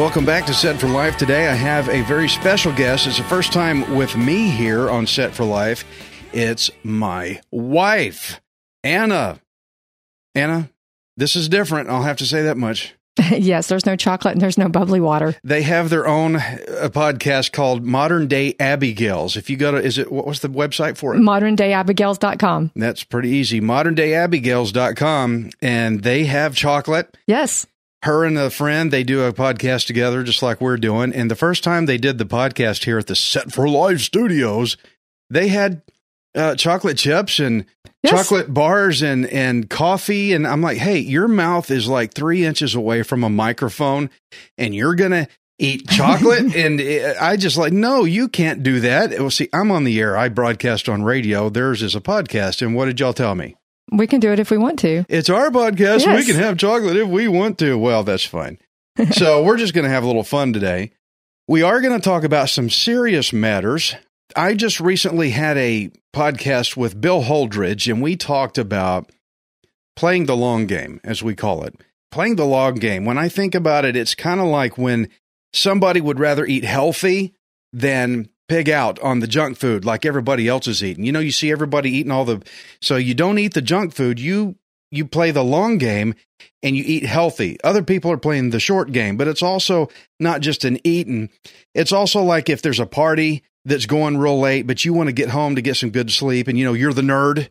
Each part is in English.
Welcome back to Set for Life. Today I have a very special guest. It's the first time with me here on Set for Life. It's my wife, Anna. Anna, this is different. I'll have to say that much. yes, there's no chocolate and there's no bubbly water. They have their own uh, podcast called Modern Day Abigails. If you go to, is it, what was the website for it? ModernDayAbigails.com. That's pretty easy. ModernDayAbigails.com. And they have chocolate. Yes. her and a friend they do a podcast together just like we're doing and the first time they did the podcast here at the set for live studios they had uh, chocolate chips and Yes. chocolate bars and and coffee and i'm like hey your mouth is like three inches away from a microphone and you're gonna eat chocolate and uh, i just like no you can't do that well see i'm on the air i broadcast on radio theirs is a podcast and what did y'all tell me We can do it if we want to. it's our podcast. We can have chocolate if we want to. Well, that's fine. so we're just going to have a little fun today. We are going to talk about some serious matters. I just recently had a podcast with Bill Holdridge, and we talked about playing the long game, as we call it. Playing the long game. When I think about it, it's kind of like when somebody would rather eat healthy than pig out on the junk food like everybody else is eating. You know, you see everybody eating all the so you don't eat the junk food, you you play the long game and you eat healthy. Other people are playing the short game, but it's also not just an eating. It's also like if there's a party that's going real late, but you want to get home to get some good sleep and you know, you're the nerd.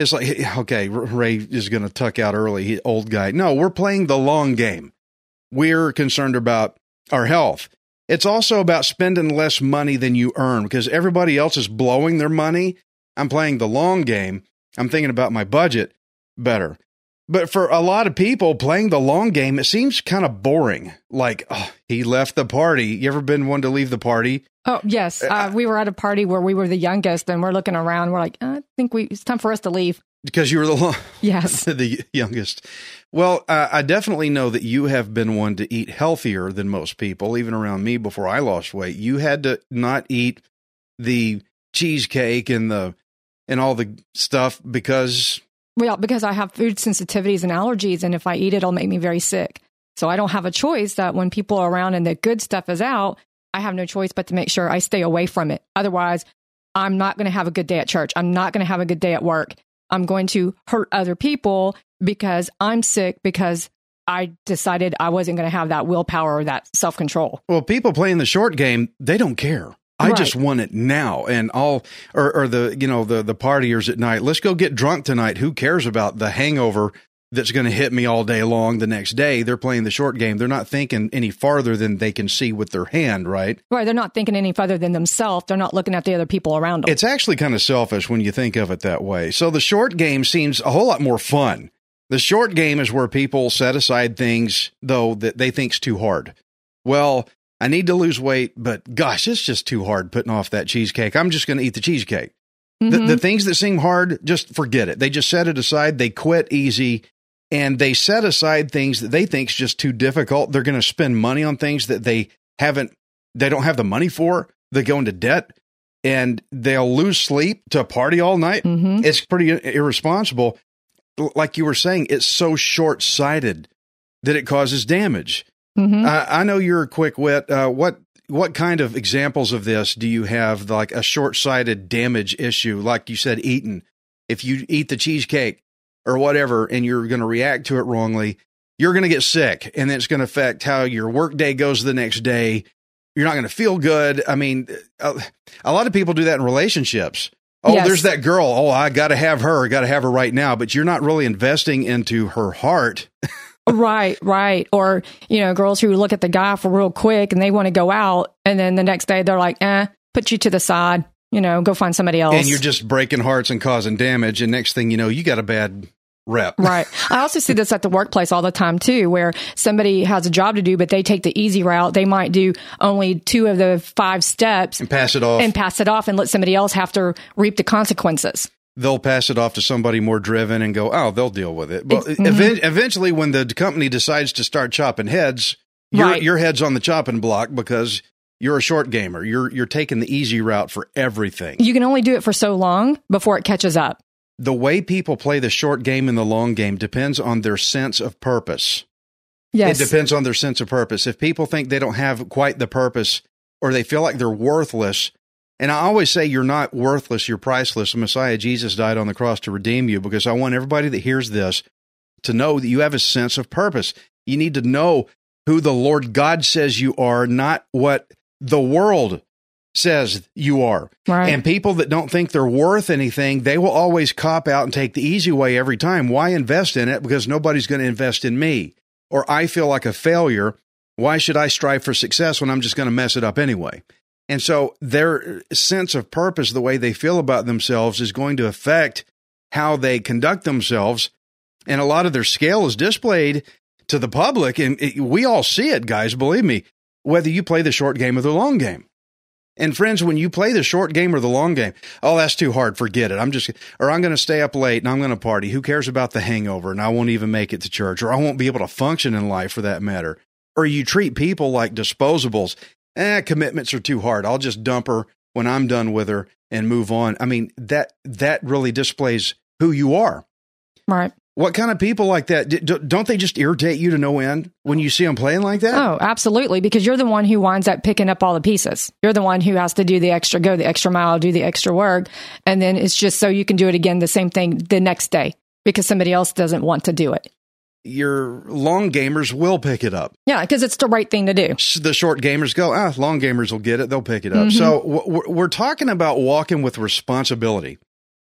It's like, okay, Ray is going to tuck out early, he, old guy. No, we're playing the long game. We're concerned about our health. It's also about spending less money than you earn because everybody else is blowing their money. I'm playing the long game. I'm thinking about my budget better. But for a lot of people playing the long game, it seems kind of boring. Like, oh, he left the party. You ever been one to leave the party? Oh, yes. Uh, we were at a party where we were the youngest and we're looking around. We're like, I think we it's time for us to leave. Because you were the long, Yes. the youngest. Well, uh, I definitely know that you have been one to eat healthier than most people, even around me before I lost weight. You had to not eat the cheesecake and the and all the stuff because Well, because I have food sensitivities and allergies, and if I eat it, it'll make me very sick. So I don't have a choice that when people are around and the good stuff is out, I have no choice but to make sure I stay away from it. Otherwise, I'm not going to have a good day at church. I'm not going to have a good day at work. I'm going to hurt other people because I'm sick because I decided I wasn't going to have that willpower or that self control. Well, people playing the short game, they don't care. I Right. just want it now, and all or, or the you know the the partiers at night. Let's go get drunk tonight. Who cares about the hangover that's going to hit me all day long the next day? They're playing the short game. They're not thinking any farther than they can see with their hand. Right? Right. They're not thinking any further than themselves. They're not looking at the other people around them. It's actually kind of selfish when you think of it that way. So the short game seems a whole lot more fun. The short game is where people set aside things though that they think's too hard. Well, I need to lose weight, but gosh, it's just too hard putting off that cheesecake. I'm just going to eat the cheesecake. The, Mhm. the things that seem hard, just forget it. They just set it aside. They quit easy and they set aside things that they think is just too difficult. They're going to spend money on things that they haven't, they don't have the money for. They go into debt and they'll lose sleep to party all night. Mhm. It's pretty irresponsible. Like you were saying, it's so short sighted that it causes damage. Mhm. I, I know you're a quick wit. Uh, what what kind of examples of this do you have? Like a short sighted damage issue, like you said, eating. If you eat the cheesecake or whatever, and you're going to react to it wrongly, you're going to get sick, and it's going to affect how your work day goes the next day. You're not going to feel good. I mean, a, a lot of people do that in relationships. Oh, Yes. there's that girl. Oh, I got to have her. Got to have her right now. But you're not really investing into her heart. Right, right. Or, you know, girls who look at the guy for real quick and they want to go out. And then the next day they're like, eh, put you to the side, you know, go find somebody else. And you're just breaking hearts and causing damage. And next thing you know, you got a bad rep. Right. I also see this at the workplace all the time too, where somebody has a job to do, but they take the easy route. They might do only two of the five steps And pass it off. and pass it off and let somebody else have to reap the consequences. They'll pass it off to somebody more driven and go, oh, they'll deal with it. But Ex- even, mm-hmm. eventually, when the company decides to start chopping heads, your, Right. your head's on the chopping block because you're a short gamer. You're you're taking the easy route for everything. You can only do it for so long before it catches up. the way people play the short game and the long game depends on their sense of purpose. Yes. It depends on their sense of purpose. If people think they don't have quite the purpose or they feel like they're worthless, and I always say you're not worthless, you're priceless. The Messiah Jesus died on the cross to redeem you because I want everybody that hears this to know that you have a sense of purpose. You need to know who the Lord God says you are, not what the world says you are. Right. And people that don't think they're worth anything, they will always cop out and take the easy way every time. Why invest in it? Because nobody's going to invest in me. Or I feel like a failure. Why should I strive for success when I'm just going to mess it up anyway? And so their sense of purpose, the way they feel about themselves, is going to affect how they conduct themselves. And a lot of their scale is displayed to the public. And it, we all see it, guys, believe me, whether you play the short game or the long game. And friends, when you play the short game or the long game, oh, that's too hard. Forget it. I'm just, or I'm going to stay up late and I'm going to party. Who cares about the hangover? And I won't even make it to church or I won't be able to function in life for that matter. Or you treat people like disposables. Eh, commitments are too hard. I'll just dump her when I'm done with her and move on. I mean, that, that really displays who you are. right. What kind of people like that? Don't they just irritate you to no end when you see them playing like that? Oh, absolutely. Because you're the one who winds up picking up all the pieces. You're the one who has to do the extra, go the extra mile, do the extra work. And then it's just so you can do it again, the same thing the next day because somebody else doesn't want to do it. Your long gamers will pick it up. Yeah, because it's the right thing to do. the short gamers go, ah, long gamers will get it. They'll pick it up. So w- we're, we're talking about walking with responsibility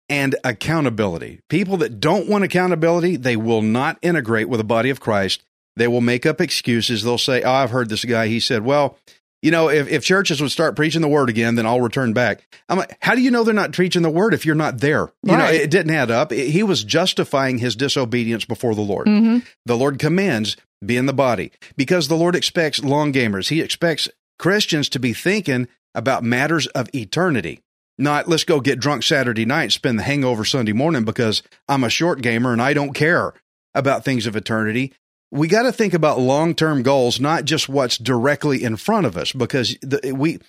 and accountability. People that don't want accountability, they will not integrate with the body of Christ. They will make up excuses. They'll say, oh, I've heard this guy. He said, well, you know, if, if churches would start preaching the word again, then I'll return back. I'm like, how do you know they're not preaching the word if you're not there? You know, it didn't add up. It- he was justifying his disobedience before the Lord. Mm-hmm. The Lord commands be in the body because the Lord expects long gamers. He expects Christians to be thinking about matters of eternity. Not let's go get drunk Saturday night, spend the hangover Sunday morning because I'm a short gamer and I don't care about things of eternity. We got to think about long term goals, not just what's directly in front of us, because the, we,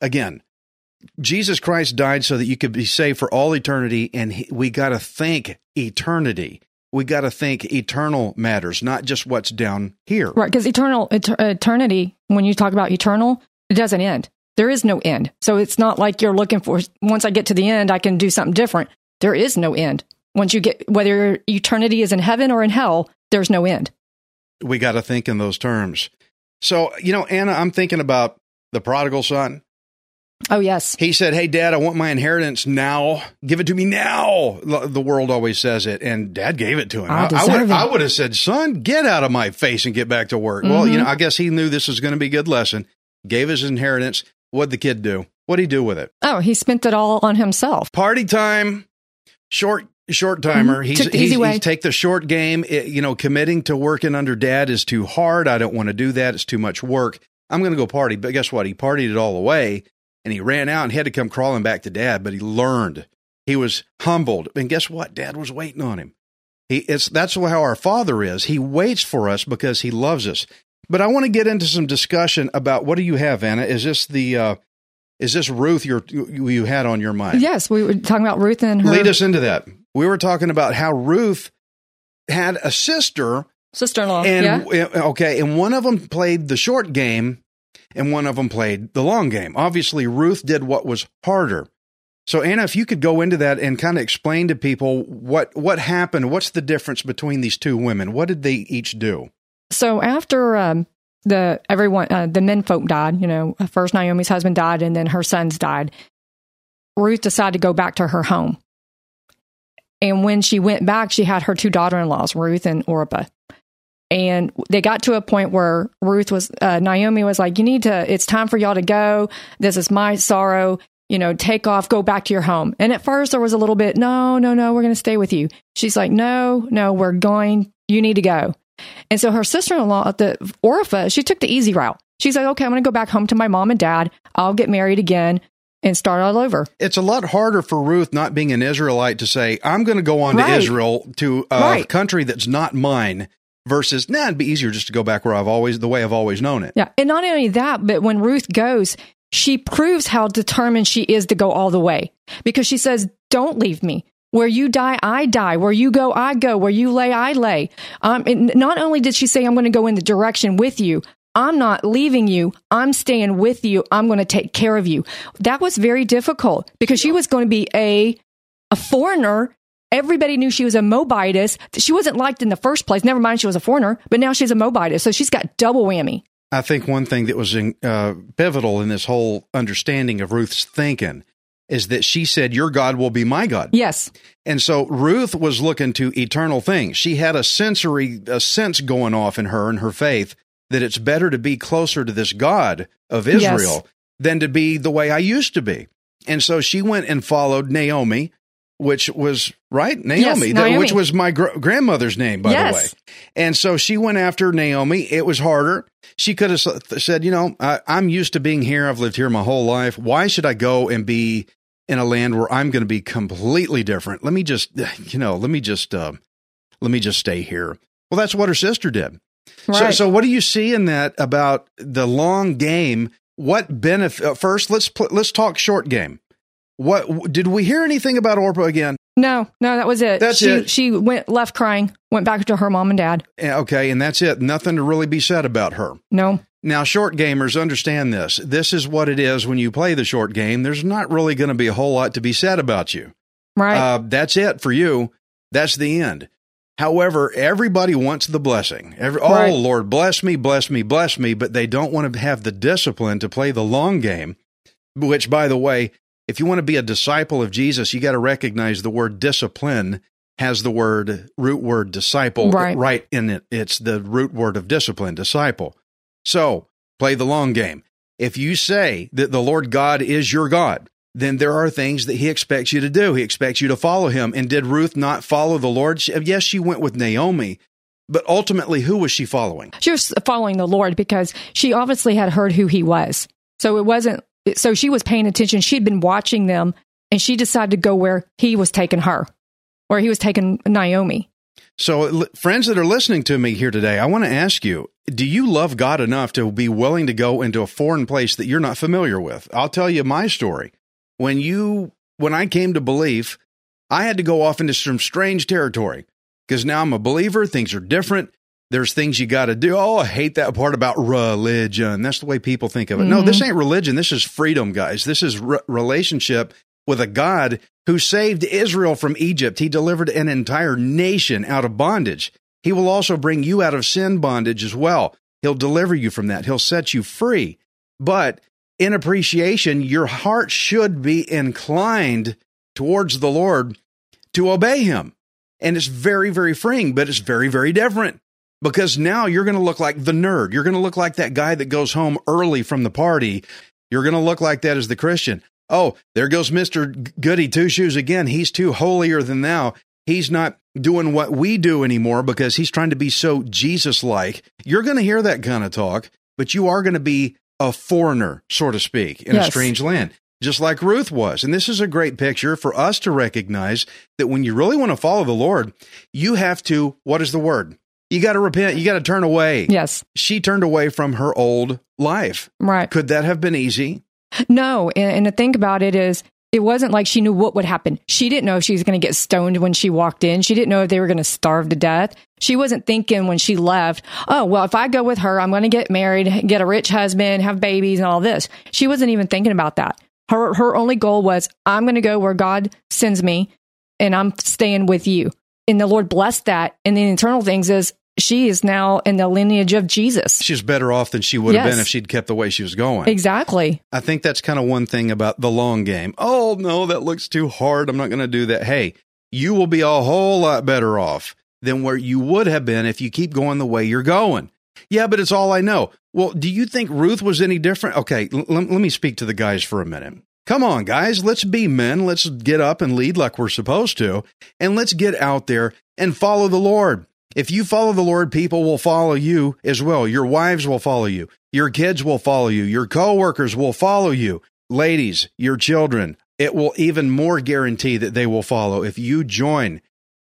again, Jesus Christ died so that you could be saved for all eternity, and he, we got to think eternity. We got to think eternal matters, not just what's down here. Right. Because eternal, et- eternity, when you talk about eternal, it doesn't end. There is no end. So it's not like you're looking for, once I get to the end, I can do something different. There is no end. Once you get, whether eternity is in heaven or in hell, there's no end. We got to think in those terms. So, you know, Anna, I'm thinking about the prodigal son. Oh, yes. He said, Hey, dad, I want my inheritance now. Give it to me now. The world always says it. And dad gave it to him. I I, would. I would have said, Son, get out of my face and get back to work. Well, you mm-hmm. know, I guess he knew this was going to be a good lesson. Gave his inheritance. What'd the kid do? What'd he do with it? Oh, he spent it all on himself. Party time, short. Short timer. Mhm. He's, Took the he's, easy way. he's take the short game. It- you know, committing to working under dad is too hard. I don't want to do that. It's too much work. I'm going to go party. But guess what? He partied it all away and he ran out and he had to come crawling back to dad, but he learned. He was humbled. And guess what? Dad was waiting on him. He, it's, that's how our father is. He waits for us because he loves us. But I want to get into some discussion about what do you have, Anna? Is this the, uh, is this Ruth you're, you you had on your mind? Yes, we were talking about Ruth and her Lead us into that. We were talking about how Ruth had a sister, sister in law. and yeah. okay, and one of them played the short game, and one of them played the long game. Obviously, Ruth did what was harder. So, Anna, if you could go into that and kind of explain to people what what happened, what's the difference between these two women? What did they each do? So after um, the everyone, uh, the men folk died. You know, first Naomi's husband died, and then her sons died. Ruth decided to go back to her home. And when she went back, she had her two daughter in laws, Ruth and Orpah. And they got to a point where Ruth was, uh, Naomi was like, You need to, it's time for y'all to go. This is my sorrow. You know, take off, go back to your home. And at first, there was a little bit, No, no, no, we're going to stay with you. She's like, No, no, we're going, you need to go. And so her sister in law, the Orpah, she took the easy route. She's like, Okay, I'm going to go back home to my mom and dad. I'll get married again and start all over. It's a lot harder for Ruth, not being an Israelite, to say, I'm going to go on to Israel, to a Right. country that's not mine, versus, nah, it'd be easier just to go back where I've always, the way I've always known it. Yeah. And not only that, but when Ruth goes, she proves how determined she is to go all the way because she says, Don't leave me. Where you die, I die. Where you go, I go. Where you lay, I lay. Um, and not only did she say, I'm going to go in the direction with you, I'm not leaving you. I'm staying with you. I'm going to take care of you. That was very difficult because she was going to be a, a foreigner. Everybody knew she was a Moabitess. She wasn't liked in the first place. Never mind, she was a foreigner, but now she's a Moabitess. So she's got double whammy. I think one thing that was in, uh, pivotal in this whole understanding of Ruth's thinking is that she said, Your God will be my God. Yes. And so Ruth was looking to eternal things. She had a sensory, a sense going off in her and her faith that it's better to be closer to this God of Israel than to be the way I used to be. And so she went and followed Naomi, which was right, Naomi, that- Naomi. which was my gr- grandmother's name, by Yes. the way. And so she went after Naomi. It was harder. She could have said, you know, I, I'm used to being here. I've lived here my whole life. Why should I go and be in a land where I'm going to be completely different? Let me just, you know, let me just, uh, let me just stay here. Well, that's what her sister did. So, Right. so what do you see in that about the long game? What benefit? Uh, first, let's pl- let's talk short game. What did we hear anything about Orpah again? No, no, that was it. That's she, it. She went left crying, went back to her mom and dad. Okay, and that's it. Nothing to really be said about her. No. Now, short gamers understand this. This is what it is when you play the short game. There's not really going to be a whole lot to be said about you. Right. Uh, that's it for you. That's the end. However, everybody wants the blessing. Every, oh, Right. Lord, bless me, bless me, bless me, but they don't want to have the discipline to play the long game, which, by the way, if you want to be a disciple of Jesus, you got to recognize the word discipline has the word root word disciple Right. in it. It's the root word of discipline, disciple. So play the long game. If you say that the Lord God is your God, then there are things that he expects you to do. He expects you to follow him. And did Ruth not follow the Lord? She- Yes, she went with Naomi, but ultimately, who was she following? she was following the Lord because she obviously had heard who he was. So it wasn't, so she was paying attention. She'd been watching them and she decided to go where he was taking her, where he was taking Naomi. So, friends that are listening to me here today, I want to ask you do you love God enough to be willing to go into a foreign place that you're not familiar with? I'll tell you my story. When you, when I came to belief, I had to go off into some strange territory because now I'm a believer. Things are different. There's things you got to do. Oh, I hate that part about religion. That's the way people think of it. No, mm-hmm. this ain't religion. This is freedom, guys. This is re- relationship with a God who saved Israel from Egypt. He delivered an entire nation out of bondage. He will also bring you out of sin bondage as well. He'll deliver you from that. He'll set you free. But in appreciation, your heart should be inclined towards the Lord to obey him. And it's very, very freeing, but it's very, very different because now you're going to look like the nerd. You're going to look like that guy that goes home early from the party. You're going to look like that as the Christian. Oh, there goes Mr. Goody Two Shoes again. He's too holier than thou. He's not doing what we do anymore because he's trying to be so Jesus like. You're going to hear that kind of talk, but you are going to be a foreigner, so to speak, in a strange land, just like Ruth was. And this is a great picture for us to recognize that when you really want to follow the Lord, you have to, what is the word? You got to repent. You got to turn away. Yes. She turned away from her old life. Right. Could that have been easy? No. And, and the thing about it is, it wasn't like she knew what would happen. She didn't know if she was going to get stoned when she walked in. She didn't know if they were going to starve to death. She wasn't thinking when she left, oh, well, if I go with her, I'm going to get married, get a rich husband, have babies, and all this. She wasn't even thinking about that. Her, her only goal was, I'm going to go where God sends me and I'm staying with you. And the Lord blessed that. And the internal things is she is now in the lineage of Jesus. She's better off than she would have been if she'd kept the way she was going. Exactly. I think that's kind of one thing about the long game. Oh, no, that looks too hard. I'm not going to do that. Hey, you will be a whole lot better off than where you would have been if you keep going the way you're going. Yeah, but it's all I know. Well, do you think Ruth was any different? Okay, l- let me speak to the guys for a minute. Come on, guys, let's be men. Let's get up and lead like we're supposed to. And let's get out there and follow the Lord. If you follow the Lord, people will follow you as well. Your wives will follow you. Your kids will follow you. Your coworkers will follow you. Ladies, your children, it will even more guarantee that they will follow if you join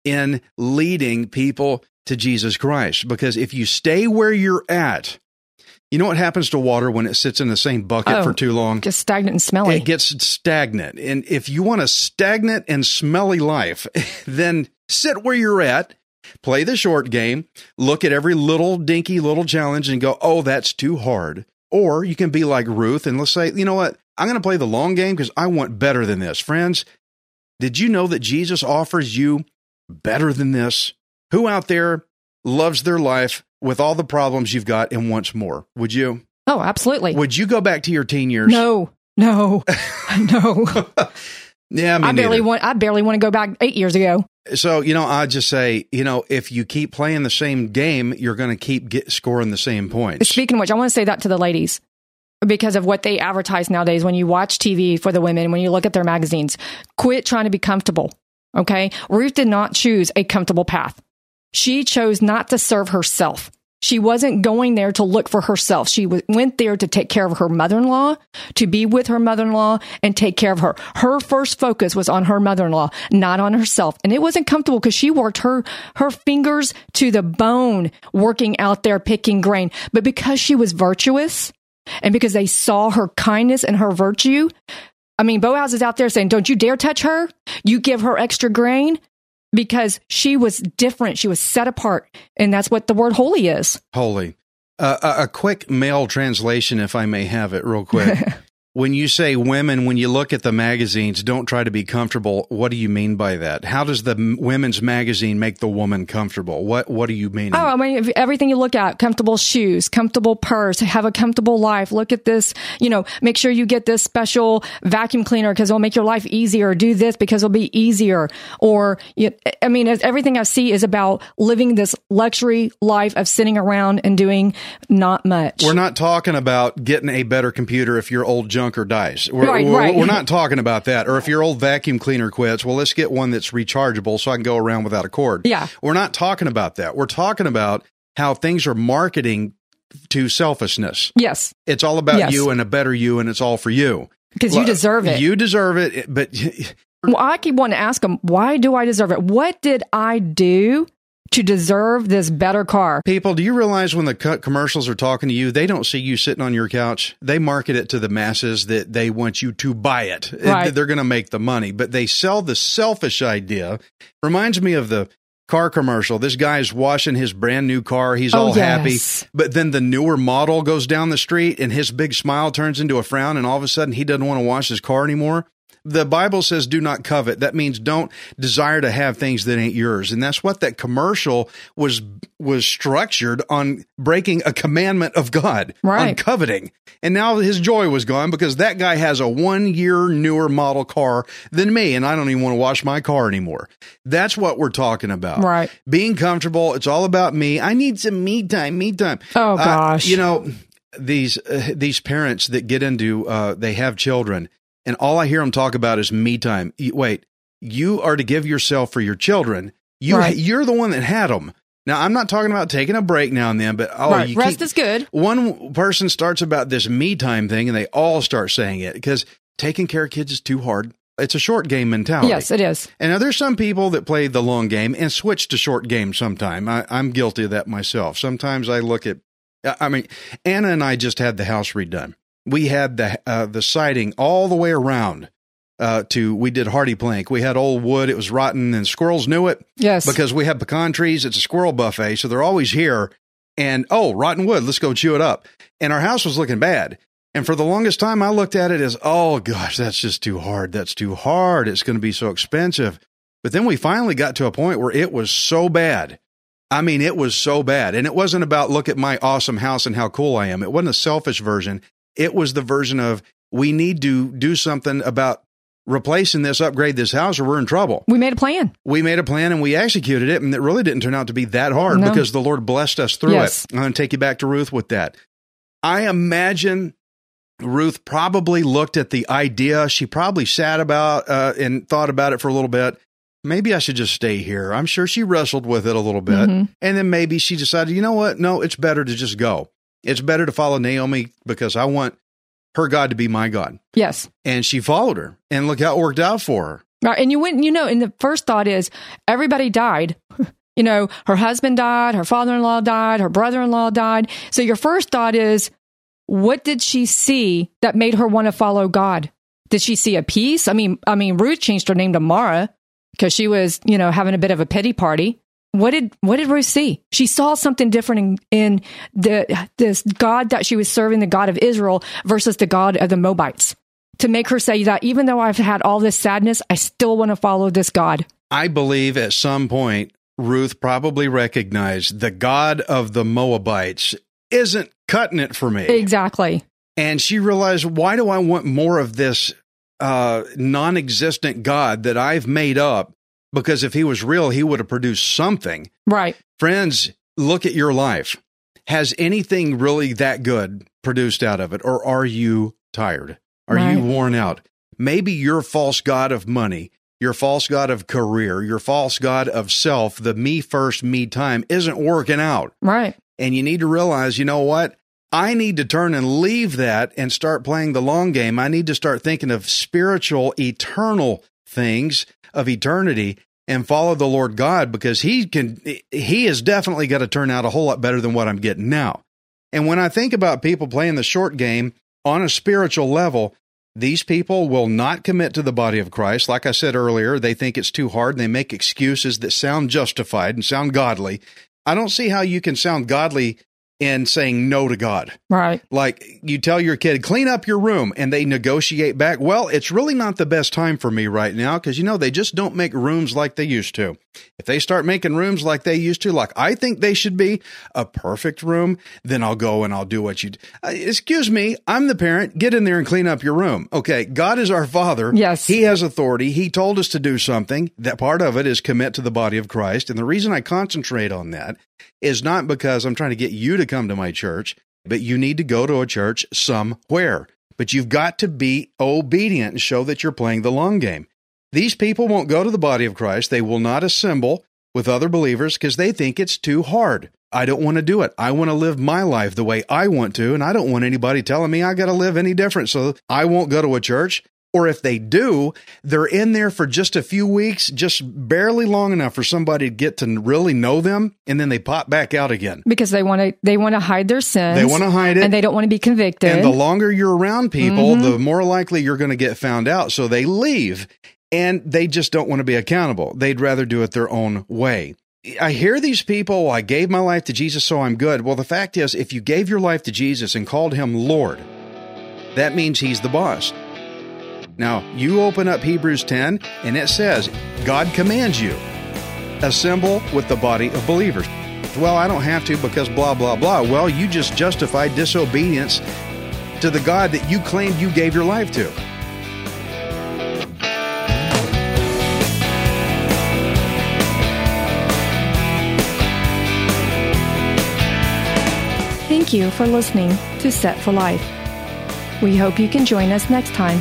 in leading people to Jesus Christ. Because if you stay where you're at, you know what happens to water when it sits in the same bucket Oh. for too long? Just stagnant and smelly. It gets stagnant. And if you want a stagnant and smelly life, then sit where you're at, play the short game, look at every little dinky little challenge and go, oh, that's too hard. Or you can be like Ruth and let's say, you know what? I'm going to play the long game because I want better than this. Friends, did you know that Jesus offers you better than this? Who out there loves their life with all the problems you've got and wants more? Would you? oh, absolutely. Would you go back to your teen years? No, no, no. Yeah, I barely want. I barely want to go back eight years ago. So, you know, I just say, you know, if you keep playing the same game, you're going to keep get, scoring the same points. Speaking of which, I want to say that to the ladies because of what they advertise nowadays. When you watch TV for the women, when you look at their magazines, quit trying to be comfortable. Okay, Ruth did not choose a comfortable path. She chose not to serve herself. She wasn't going there to look for herself. She w- went there to take care of her mother in law, to be with her mother in law and take care of her. Her first focus was on her mother in law, not on herself. And it wasn't comfortable because she worked her, her fingers to the bone working out there picking grain. But because she was virtuous and because they saw her kindness and her virtue, I mean, Boaz is out there saying, Don't you dare touch her. You give her extra grain because she was different. She was set apart. And that's what the word holy is. Holy. Uh, a, a quick male translation, if I may have it, real quick. when you say women, when you look at the magazines, don't try to be comfortable. What do you mean by that? How does the women's magazine make the woman comfortable? What What do you mean? Oh, I mean, everything you look at, comfortable shoes, comfortable purse, have a comfortable life. Look at this, you know, make sure you get this special vacuum cleaner because it'll make your life easier. Do this because it'll be easier. Or, you, I mean, everything I see is about living this luxury life of sitting around and doing not much. We're not talking about getting a better computer if you're old junker dies. We're, Right, we're, right. we're not talking about that. Or if your old vacuum cleaner quits, well, let's get one that's rechargeable so I can go around without a cord. Yeah. We're not talking about that. We're talking about how things are marketing to selfishness. yes, It's all about Yes. you and a better you, and it's all for you. because you deserve it. You deserve it, but Well, I keep wanting to ask them, why do I deserve it? What did I do to deserve this better car? People, do you realize when the co- commercials are talking to you, they don't see you sitting on your couch. They market it to the masses that they want you to buy it. Right. They're going to make the money, but they sell the selfish idea. Reminds me of the car commercial. This guy's washing his brand new car. He's Oh, all happy. But then the newer model goes down the street and his big smile turns into a frown and all of a sudden he doesn't want to wash his car anymore. The Bible says do not covet. That means don't desire to have things that ain't yours. And that's what that commercial was was structured on breaking a commandment of God on Right. coveting. And now his joy was gone because that guy has a 1 year newer model car than me and I don't even want to wash my car anymore. That's what we're talking about. Right. Being comfortable, it's all about me. I need some me time, me time. Oh, Uh, gosh. you know, these uh, these parents that get into uh, they have children, and all I hear them talk about is me time. Wait, you are to give yourself for your children. You Right. you're the one that had them. Now I'm not talking about taking a break now and then, but oh, right. you Rest keep, is good. one person starts about this me time thing, and they all start saying it because taking care of kids is too hard. It's a short game mentality. Yes, it is. And now there's some people that play the long game and switch to short game sometime. I, I'm guilty of that myself. Sometimes I look at, I mean, Anna and I just had the house redone. We had the uh, the siding all the way around. Uh, to we did HardiePlank. We had old wood. It was rotten, and squirrels knew it Yes. because we have pecan trees. It's a squirrel buffet, so they're always here. And oh, rotten wood. Let's go chew it up. And our house was looking bad. And for the longest time, I looked at it as, oh gosh, that's just too hard. That's too hard. It's going to be so expensive. But then we finally got to a point where it was so bad I mean, it was so bad. And it wasn't about look at my awesome house and how cool I am. It wasn't a selfish version. It was the version of we need to do something about replacing this, upgrade this house, or we're in trouble. We made a plan. We made a plan and we executed it, and it really didn't turn out to be that hard No. because the Lord blessed us through Yes. it. I'm going to take you back to Ruth with that. I imagine Ruth probably looked at the idea. She probably sat about uh, and thought about it for a little bit. Maybe I should just stay here. I'm sure she wrestled with it a little bit. Mhm. And then maybe she decided, you know what? No, it's better to just go. It's better to follow Naomi because I want her God to be my God. Yes. And she followed her. And look how it worked out for her. Right. And you went, you know, and the first thought is everybody died. You know, her husband died, her father in law died, her brother in law died. So your first thought is, what did she see that made her want to follow God? Did she see a peace? I mean, I mean, Ruth changed her name to Mara because she was, you know, having a bit of a pity party. What did what did Ruth see? She saw something different in, in the this God that she was serving, the God of Israel versus the God of the Moabites. To make her say that even though I've had all this sadness, I still want to follow this God. I believe at some point, Ruth probably recognized the God of the Moabites isn't cutting it for me. Exactly. And she realized, why do I want more of this uh, non existent God that I've made up? Because if he was real, he would have produced something. Right. Friends, look at your life. Has anything really that good produced out of it? Or are you tired? Are you worn out? Maybe your false God of money, your false God of career, your false God of self, the me first, me time isn't working out. Right. And you need to realize, you know what? I need to turn and leave that and start playing the long game. I need to start thinking of spiritual, eternal things of eternity and follow the Lord God because he can, he has definitely got to turn out a whole lot better than what I'm getting now. And when I think about people playing the short game on a spiritual level, these people will not commit to the body of Christ. Like I said earlier, they think it's too hard and they make excuses that sound justified and sound godly. I don't see how you can sound godly in saying no to God. Right. Like you tell your kid, clean up your room, and they negotiate back. Well, it's really not the best time for me right now because, you know, they just don't make rooms like they used to. If they start making rooms like they used to, like I think they should be a perfect room, then I'll go and I'll do what you. Uh, excuse me, I'm the parent. Get in there and clean up your room. Okay, God is our Father. Yes. He has authority. He told us to do something. That part of it is commit to the body of Christ. And the reason I concentrate on that is not because I'm trying to get you to come to my church, but you need to go to a church somewhere. But you've got to be obedient and show that you're playing the long game. These people won't go to the body of Christ. They will not assemble with other believers because they think it's too hard. I don't want to do it. I want to live my life the way I want to, and I don't want anybody telling me I got to live any different. So I won't go to a church. Or if they do, they're in there for just a few weeks, just barely long enough for somebody to get to really know them, and then they pop back out again. Because they want to they want to hide their sins. They want to hide it. and they don't want to be convicted. And the longer you're around people, mm-hmm. the more likely you're going to get found out. So they leave and they just don't want to be accountable. They'd rather do it their own way. I hear these people, I gave my life to Jesus, so I'm good. Well, the fact is, if you gave your life to Jesus and called him Lord, that means he's the boss. Now, you open up Hebrews 10, and it says, God commands you, assemble with the body of believers. Well, I don't have to because blah, blah, blah. Well, you just justified disobedience to the God that you claimed you gave your life to. Thank you for listening to Set for Life. We hope you can join us next time,